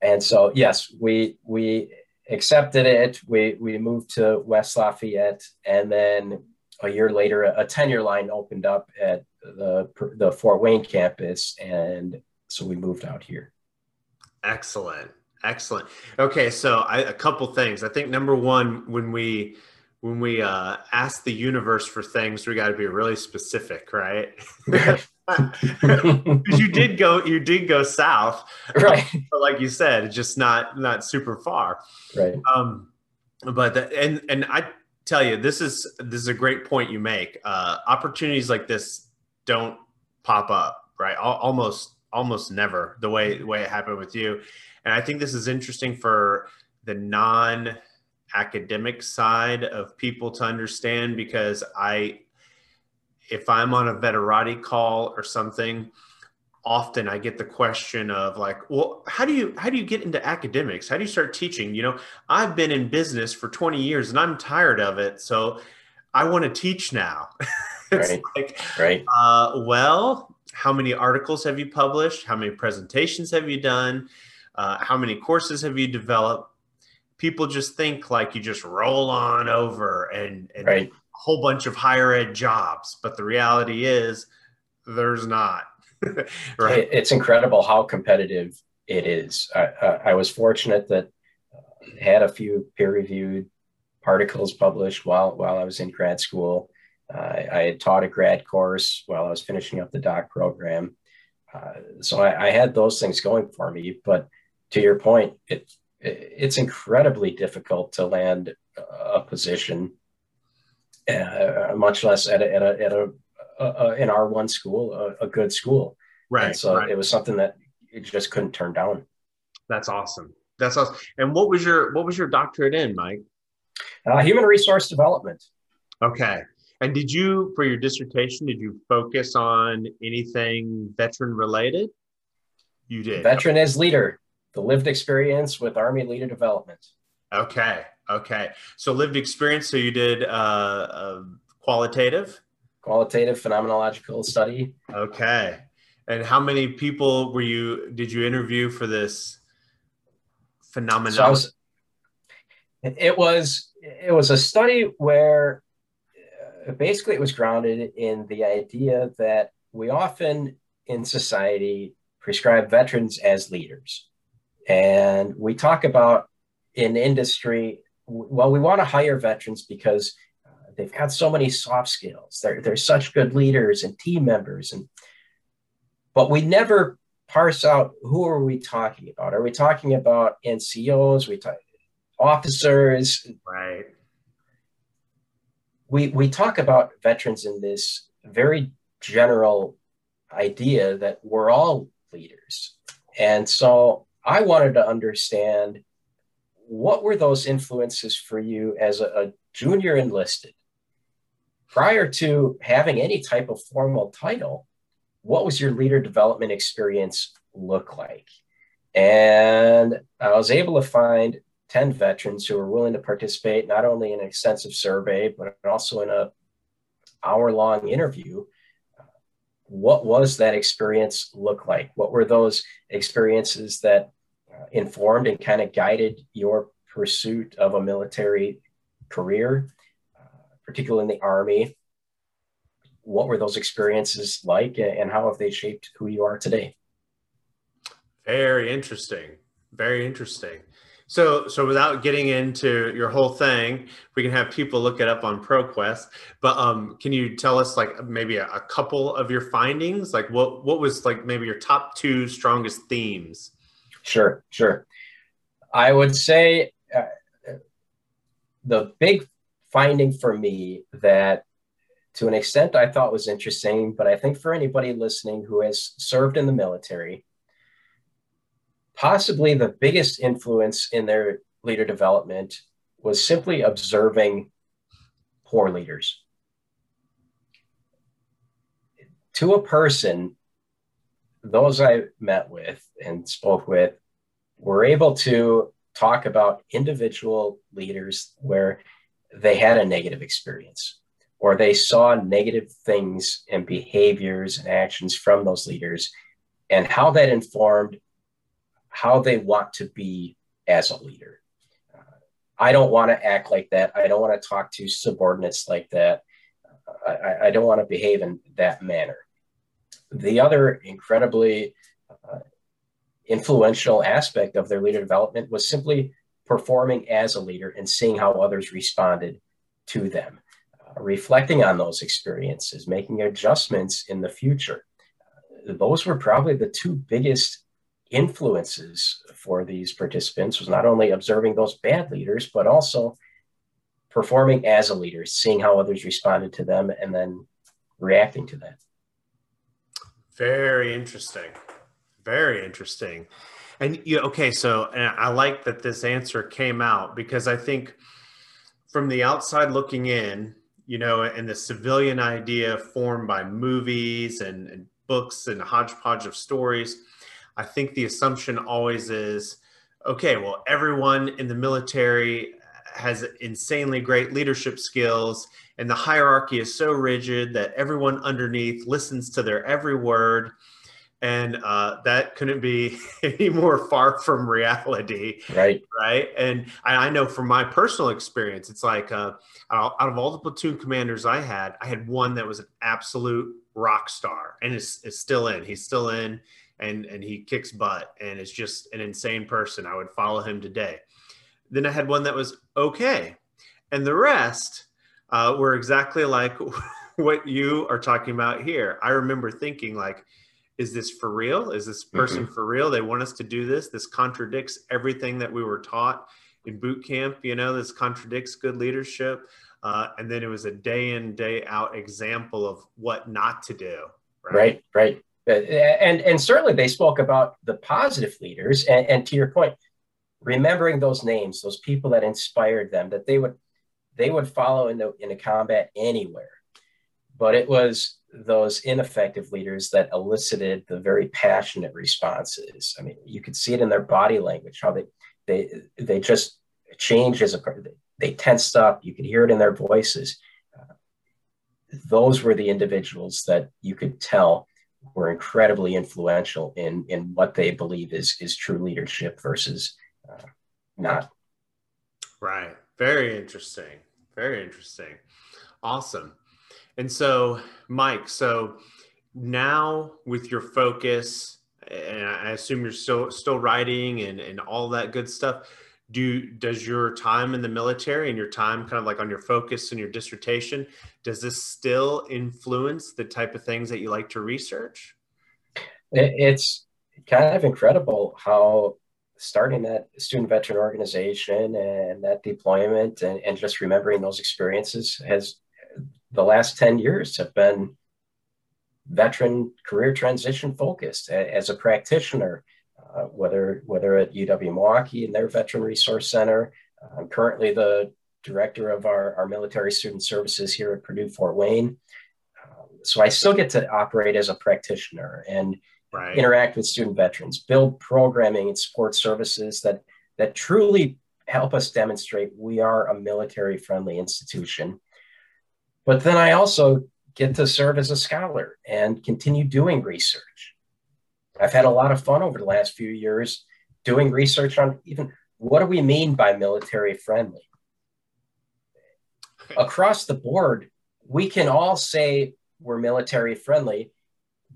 Speaker 3: and so yes, we we accepted it. We we moved to West Lafayette, and then a year later, a tenure line opened up at the the Fort Wayne campus, and so we moved out here.
Speaker 2: Excellent, excellent. Okay, so I, a couple things. I think number one, when we when we uh, ask the universe for things, we got to be really specific, right? Because you did go, you did go south,
Speaker 3: right?
Speaker 2: But like you said, just not not super far,
Speaker 3: right?
Speaker 2: Um, but the, and and I tell you, this is this is a great point you make. Uh, opportunities like this don't pop up, right? Almost almost never the way the way it happened with you, and I think this is interesting for the non academic side of people to understand because I, if I'm on a Veterati call or something, often I get the question of like, well, how do you how do you get into academics? How do you start teaching? You know, I've been in business for 20 years and I'm tired of it, so I want to teach now.
Speaker 3: it's right. like, right.
Speaker 2: Uh, well, how many articles have you published? How many presentations have you done? Uh, how many courses have you developed? people just think like you just roll on over and, and
Speaker 3: right.
Speaker 2: a whole bunch of higher ed jobs, but the reality is there's not.
Speaker 3: right. It's incredible how competitive it is. I, I was fortunate that uh, had a few peer reviewed articles published while while I was in grad school. Uh, I had taught a grad course while I was finishing up the doc program. Uh, so I, I, had those things going for me. But to your point, it it's incredibly difficult to land a position, uh, much less at a, at a, at a, a an R1 school, a, a good school.
Speaker 2: Right.
Speaker 3: And so
Speaker 2: right.
Speaker 3: it was something that you just couldn't turn down.
Speaker 2: That's awesome. That's awesome. And what was your what was your doctorate in, Mike?
Speaker 3: Uh, human resource development.
Speaker 2: Okay. And did you, for your dissertation, did you focus on anything veteran related? You did.
Speaker 3: Veteran as leader the lived experience with Army leader development.
Speaker 2: Okay. Okay. So lived experience. So you did uh, qualitative?
Speaker 3: Qualitative phenomenological study.
Speaker 2: Okay. And how many people were you, did you interview for this phenomenon? So
Speaker 3: it was, it was a study where uh, basically it was grounded in the idea that we often in society prescribe veterans as leaders. And we talk about in industry, well, we want to hire veterans because uh, they've got so many soft skills. They're, they're such good leaders and team members. And but we never parse out who are we talking about? Are we talking about NCOs? We talk officers?
Speaker 2: Right.
Speaker 3: we we talk about veterans in this very general idea that we're all leaders. And so I wanted to understand what were those influences for you as a, a junior enlisted? Prior to having any type of formal title, what was your leader development experience look like? And I was able to find 10 veterans who were willing to participate not only in an extensive survey, but also in a hour long interview. What was that experience look like? What were those experiences that uh, informed and kind of guided your pursuit of a military career, uh, particularly in the Army? What were those experiences like and how have they shaped who you are today?
Speaker 2: Very interesting. Very interesting. So, so without getting into your whole thing, we can have people look it up on ProQuest. But um, can you tell us like maybe a, a, couple of your findings? Like what what was like maybe your top two strongest themes?
Speaker 3: Sure, sure. I would say uh, the big finding for me that to an extent I thought was interesting, but I think for anybody listening who has served in the military, possibly the biggest influence in their leader development was simply observing poor leaders. To a person, those I met with and spoke with were able to talk about individual leaders where they had a negative experience or they saw negative things and behaviors and actions from those leaders and how that informed how they want to be as a leader. Uh, I don't want to act like that. I don't want to talk to subordinates like that. Uh, I, I, don't want to behave in that manner. The other incredibly uh, influential aspect of their leader development was simply performing as a leader and seeing how others responded to them, uh, reflecting on those experiences, making adjustments in the future. Uh, those were probably the two biggest influences for these participants was not only observing those bad leaders, but also performing as a leader, seeing how others responded to them, and then reacting to that.
Speaker 2: Very interesting. Very interesting. And you okay, so and I like that this answer came out because I think from the outside looking in, you know, and the civilian idea formed by movies and, and books and hodgepodge of stories, I think the assumption always is okay, well, everyone in the military has insanely great leadership skills, and the hierarchy is so rigid that everyone underneath listens to their every word. And uh, that couldn't be any more far from reality.
Speaker 3: Right.
Speaker 2: Right. And I, I know from my personal experience, it's like uh, out of all the platoon commanders I had, I had one that was an absolute rock star and is, is still in. He's still in and and he kicks butt and is just an insane person. I would follow him today. Then I had one that was okay, and the rest uh, were exactly like what you are talking about here. I remember thinking like, is this for real? Is this person mm-hmm. for real? They want us to do this. This contradicts everything that we were taught in boot camp. You know, this contradicts good leadership. Uh, and then it was a day in day out example of what not to do.
Speaker 3: Right, right. right and and certainly they spoke about the positive leaders. And, and to your point remembering those names those people that inspired them that they would they would follow in the in a combat anywhere. But it was those ineffective leaders that elicited the very passionate responses. I mean you could see it in their body language how they they they just changed as a they tensed up. You could hear it in their voices. Uh, those were the individuals that you could tell were incredibly influential in in what they believe is is true leadership versus uh, not.
Speaker 2: Right. Very interesting. Very interesting. Awesome. And so, Mike, so now with your focus, and I assume you're still still writing and, and all that good stuff. Do does your time in the military and your time kind of like on your focus and your dissertation, does this still influence the type of things that you like to research?
Speaker 3: It's kind of incredible how starting that student veteran organization and that deployment and, and just remembering those experiences has the last 10 years have been veteran career transition focused as a practitioner, uh, whether, whether at UW Milwaukee in their Veteran Resource Center. I'm currently the director of our, our military student services here at Purdue Fort Wayne. Um, so I still get to operate as a practitioner and right. interact with student veterans, build programming and support services that, that truly help us demonstrate we are a military friendly institution. But then I also get to serve as a scholar and continue doing research. I've had a lot of fun over the last few years doing research on even what do we mean by military friendly? Across the board, we can all say we're military friendly,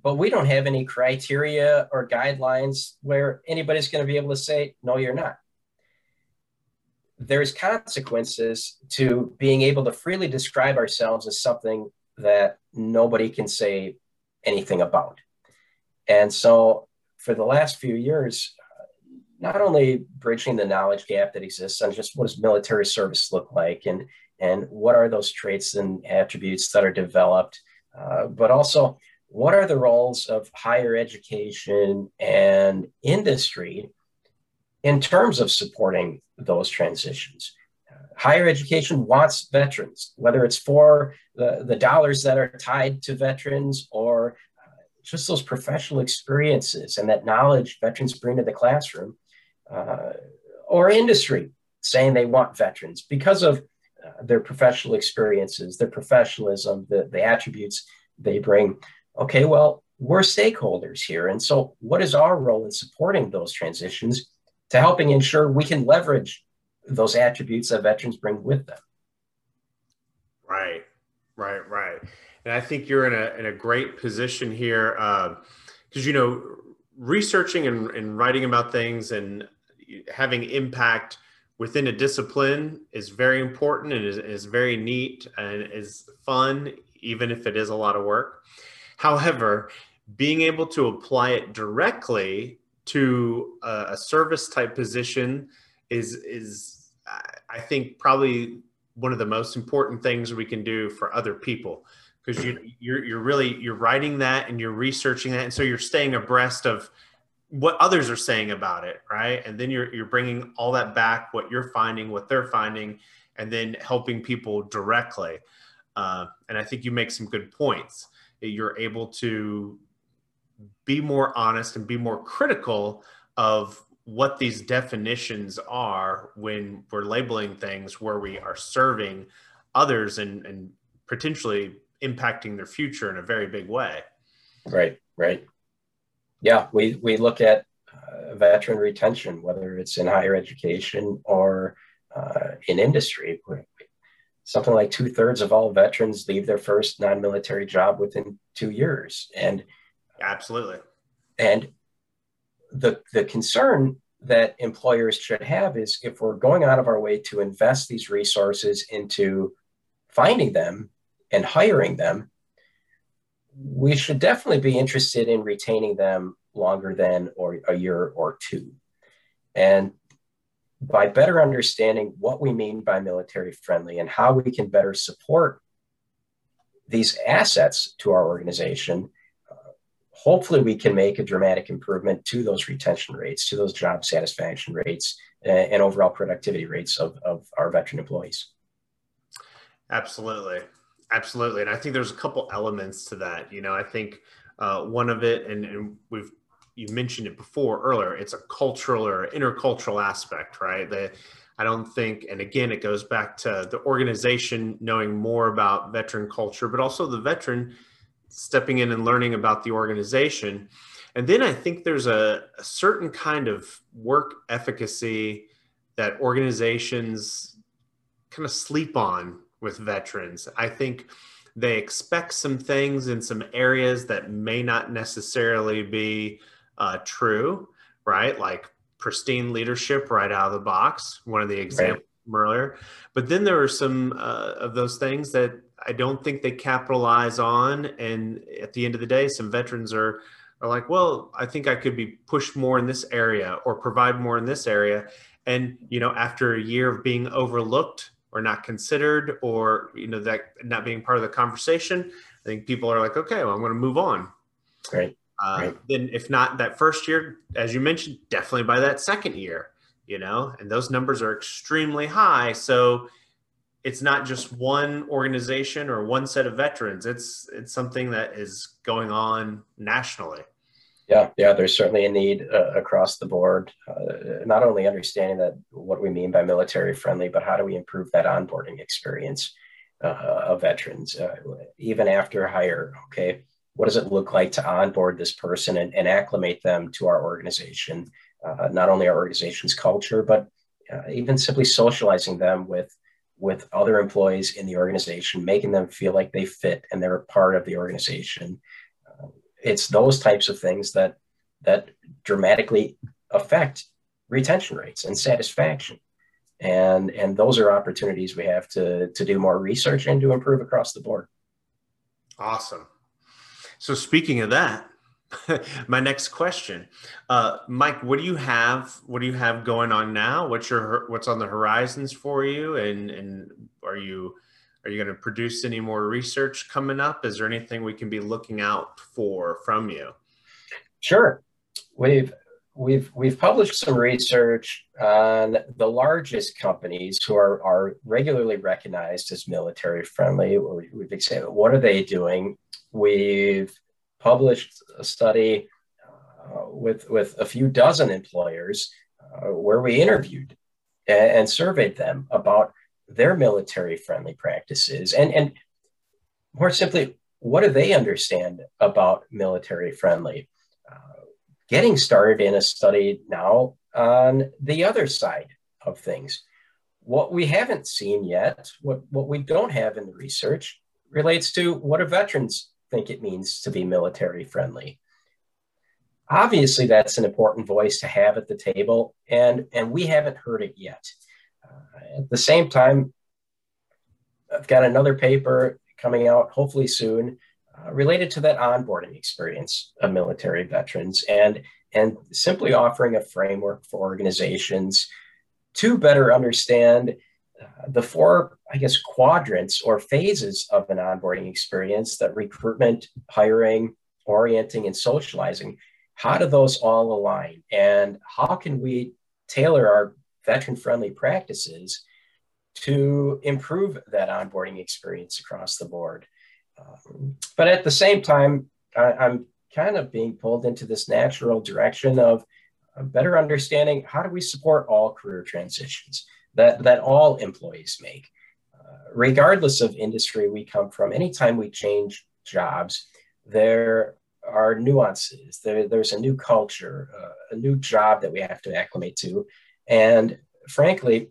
Speaker 3: but we don't have any criteria or guidelines where anybody's going to be able to say, no, you're not. There's consequences to being able to freely describe ourselves as something that nobody can say anything about. And so for the last few years, not only bridging the knowledge gap that exists on just what does military service look like and, and what are those traits and attributes that are developed, uh, but also what are the roles of higher education and industry in terms of supporting those transitions? higher education wants veterans, whether it's for the, the dollars that are tied to veterans or just those professional experiences and that knowledge veterans bring to the classroom, uh, or industry saying they want veterans because of uh, their professional experiences, their professionalism, the, the attributes they bring okay, well, we're stakeholders here. And so, what is our role in supporting those transitions to helping ensure we can leverage those attributes that veterans bring with them?
Speaker 2: Right, right, right. And I think you're in a, in a great position here because, uh, you know, researching and, and writing about things and having impact within a discipline is very important and is, is very neat and is fun, even if it is a lot of work. However, being able to apply it directly to a, a service type position is is I think probably one of the most important things we can do for other people because you you're you're really you're writing that and you're researching that. And so you're staying abreast of what others are saying about it right? And then you're you're bringing all that back what you're finding what they're finding and then helping people directly. Uh, and i think you make some good points. You're able to be more honest and be more critical of what these definitions are when we're labeling things where we are serving others and, and potentially impacting their future in a very big way.
Speaker 3: Right, right. Yeah, we, we look at uh, veteran retention, whether it's in higher education or uh, in industry something like two thirds of all veterans leave their first non-military job within two years and
Speaker 2: absolutely
Speaker 3: and the the concern that employers should have is if we're going out of our way to invest these resources into finding them and hiring them we should definitely be interested in retaining them longer than or a year or two and by better understanding what we mean by military friendly and how we can better support these assets to our organization, uh, hopefully we can make a dramatic improvement to those retention rates, to those job satisfaction rates, and, and overall productivity rates of, of our veteran employees.
Speaker 2: Absolutely. Absolutely. And I think there's a couple elements to that. You know, I think uh, one of it, and, and we've you mentioned it before earlier it's a cultural or intercultural aspect right that i don't think and again it goes back to the organization knowing more about veteran culture but also the veteran stepping in and learning about the organization and then i think there's a, a certain kind of work efficacy that organizations kind of sleep on with veterans i think they expect some things in some areas that may not necessarily be uh, true, right? Like pristine leadership right out of the box, one of the examples right. earlier. But then there are some uh, of those things that I don't think they capitalize on. And at the end of the day, some veterans are are like, well, I think I could be pushed more in this area or provide more in this area. And you know, after a year of being overlooked or not considered or you know that not being part of the conversation i think people are like okay well i'm going to move on
Speaker 3: right.
Speaker 2: uh,
Speaker 3: Right.
Speaker 2: then if not that first year as you mentioned definitely by that second year you know and those numbers are extremely high so it's not just one organization or one set of veterans it's it's something that is going on nationally
Speaker 3: Yeah, yeah, there's certainly a need uh, across the board. Uh, not only understanding that what we mean by military friendly, but how do we improve that onboarding experience uh, of veterans, uh, even after hire? Okay, what does it look like to onboard this person and, and acclimate them to our organization? Uh, not only our organization's culture, but uh, even simply socializing them with with other employees in the organization, making them feel like they fit and they're a part of the organization it's those types of things that that dramatically affect retention rates and satisfaction and and those are opportunities we have to to do more research and to improve across the board
Speaker 2: Awesome. So speaking of that, my next question, uh, Mike, what do you have? What do you have going on now? What's your what's on the horizons for you? And and are you are you going to produce any more research coming up? Is there anything we can be looking out for from you?
Speaker 3: sure we've we've we've published some research on the largest companies who are are regularly recognized as military friendly we've examined what are they doing we've published a study uh, with with a few dozen employers uh, where we interviewed and, and surveyed them about their military friendly practices? And and more simply what do they understand about military friendly? Uh, getting started in a study now on the other side of things. What we haven't seen yet what what we don't have in the research relates to what do veterans think it means to be military friendly. Obviously that's an important voice to have at the table and and we haven't heard it yet at the same time i've got another paper coming out hopefully soon uh, related to that onboarding experience of military veterans and and simply offering a framework for organizations to better understand uh, the four i guess quadrants or phases of an onboarding experience that recruitment hiring orienting and socializing. How do those all align? And how can we tailor our veteran friendly practices to improve that onboarding experience across the board. Um, but at the same time I, i'm kind of being pulled into this natural direction of uh, better understanding how do we support all career transitions that that all employees make. Uh, regardless of industry we come from anytime we change jobs there are nuances. There, there's a new culture uh, a new job that we have to acclimate to and frankly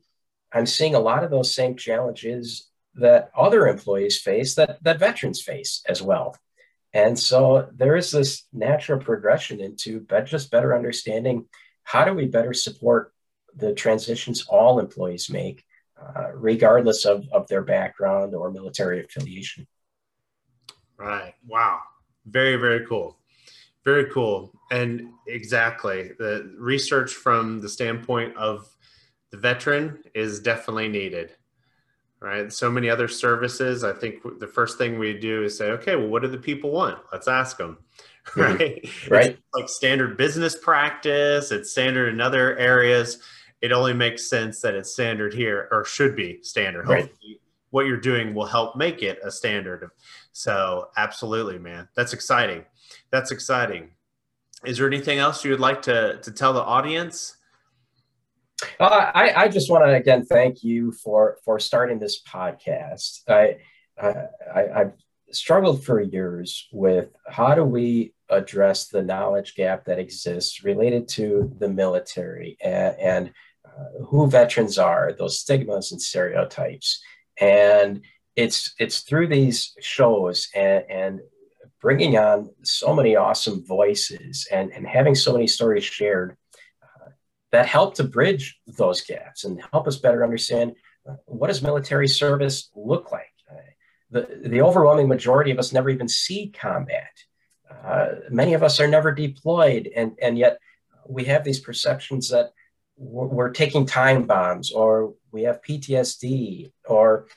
Speaker 3: i'm seeing a lot of those same challenges that other employees face that that veterans face as well and so there is this natural progression into just better understanding how do we better support the transitions all employees make, uh, regardless of, of their background or military affiliation.
Speaker 2: Right. Wow. Very, very cool. Very cool. And exactly the research from the standpoint of the veteran is definitely needed. Right. So many other services. I think the first thing we do is say, okay, well, what do the people want? Let's ask them. Mm-hmm. Right.
Speaker 3: Right.
Speaker 2: It's like standard business practice. It's standard in other areas. It only makes sense that it's standard here or should be standard.
Speaker 3: Right.
Speaker 2: Hopefully what you're doing will help make it a standard. So absolutely, man. That's exciting. That's exciting. Is there anything else you would like to, to tell the audience?
Speaker 3: Uh, I, I just want to again thank you for for starting this podcast. I, I I've struggled for years with how do we address the knowledge gap that exists related to the military and, and uh, who veterans are, those stigmas and stereotypes, and it's it's through these shows and, and bringing on so many awesome voices and, and having so many stories shared that help to bridge those gaps and help us better understand uh, what does military service look like. Uh, the, the overwhelming majority of us never even see combat. Uh, many of us are never deployed, and, and yet we have these perceptions that we're, we're taking time bombs or we have PTSD, or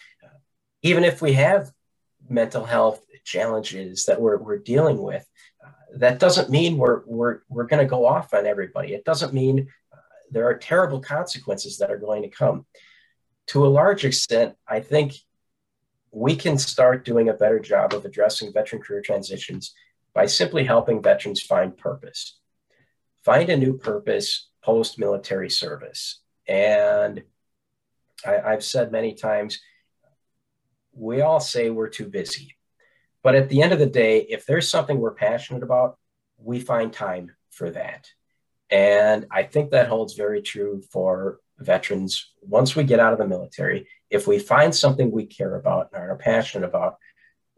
Speaker 3: even if we have mental health challenges that we're, we're dealing with, uh, that doesn't mean we're, we're, we're going to go off on everybody. It doesn't mean uh, there are terrible consequences that are going to come. To a large extent, I think we can start doing a better job of addressing veteran career transitions by simply helping veterans find purpose. Find a new purpose post military service. And I, I've said many times, we all say we're too busy. But at the end of the day, if there's something we're passionate about, we find time for that. And I think that holds very true for veterans once we get out of the military. If we find something we care about and are passionate about,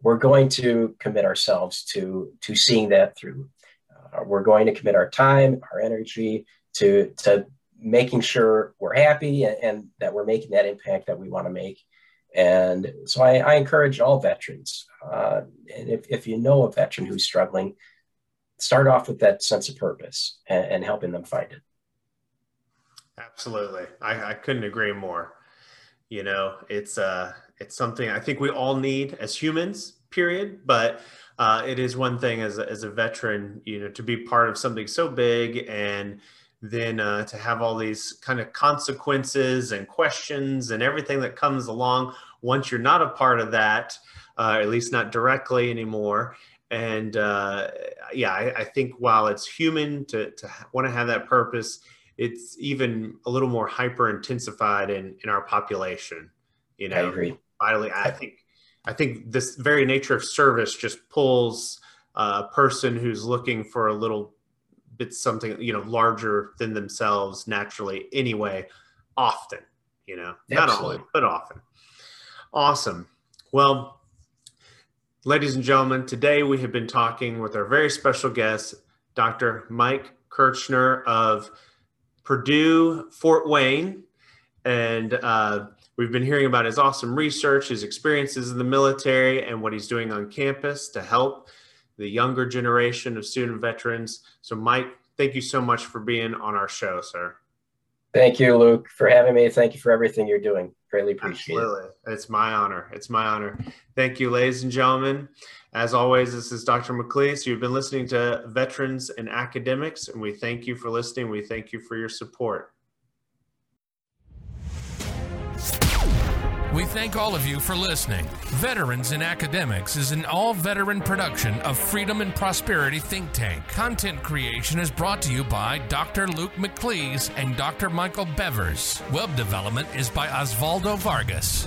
Speaker 3: we're going to commit ourselves to, to seeing that through. Uh, we're going to commit our time, our energy to, to making sure we're happy and, and that we're making that impact that we want to make. And so I, I encourage all veterans, uh, and if, if you know a veteran who's struggling, start off with that sense of purpose and, and helping them find it.
Speaker 2: Absolutely. I, I couldn't agree more. You know, it's uh it's something I think we all need as humans, period. But uh, it is one thing as a, as a veteran, you know, to be part of something so big and then uh, to have all these kind of consequences and questions and everything that comes along once you're not a part of that, uh, at least not directly anymore. And uh, yeah, I, I, think while it's human to, to want to have that purpose, it's even a little more hyper intensified in, in our population. You know,
Speaker 3: I agree.
Speaker 2: Finally, I think I think this very nature of service just pulls a person who's looking for a little bit something you know larger than themselves naturally anyway often you know Absolutely. not always but often awesome well ladies and gentlemen today we have been talking with our very special guest dr mike kirchner of purdue fort wayne and uh, we've been hearing about his awesome research his experiences in the military and what he's doing on campus to help the younger generation of student veterans. So, Mike, thank you so much for being on our show, sir.
Speaker 3: Thank you, Luke, for having me. Thank you for everything you're doing. Greatly appreciate
Speaker 2: Absolutely. it. It's my honor. It's my honor. Thank you, ladies and gentlemen. As always, this is Dr. McLeese. You've been listening to Veterans and Academics, and we thank you for listening. We thank you for your support.
Speaker 1: We thank all of you for listening. Veterans in Academics is an all veteran production of Freedom and Prosperity Think Tank. Content creation is brought to you by Dr. Luke McLeese and Dr. Michael Bevers. Web development is by Osvaldo Vargas.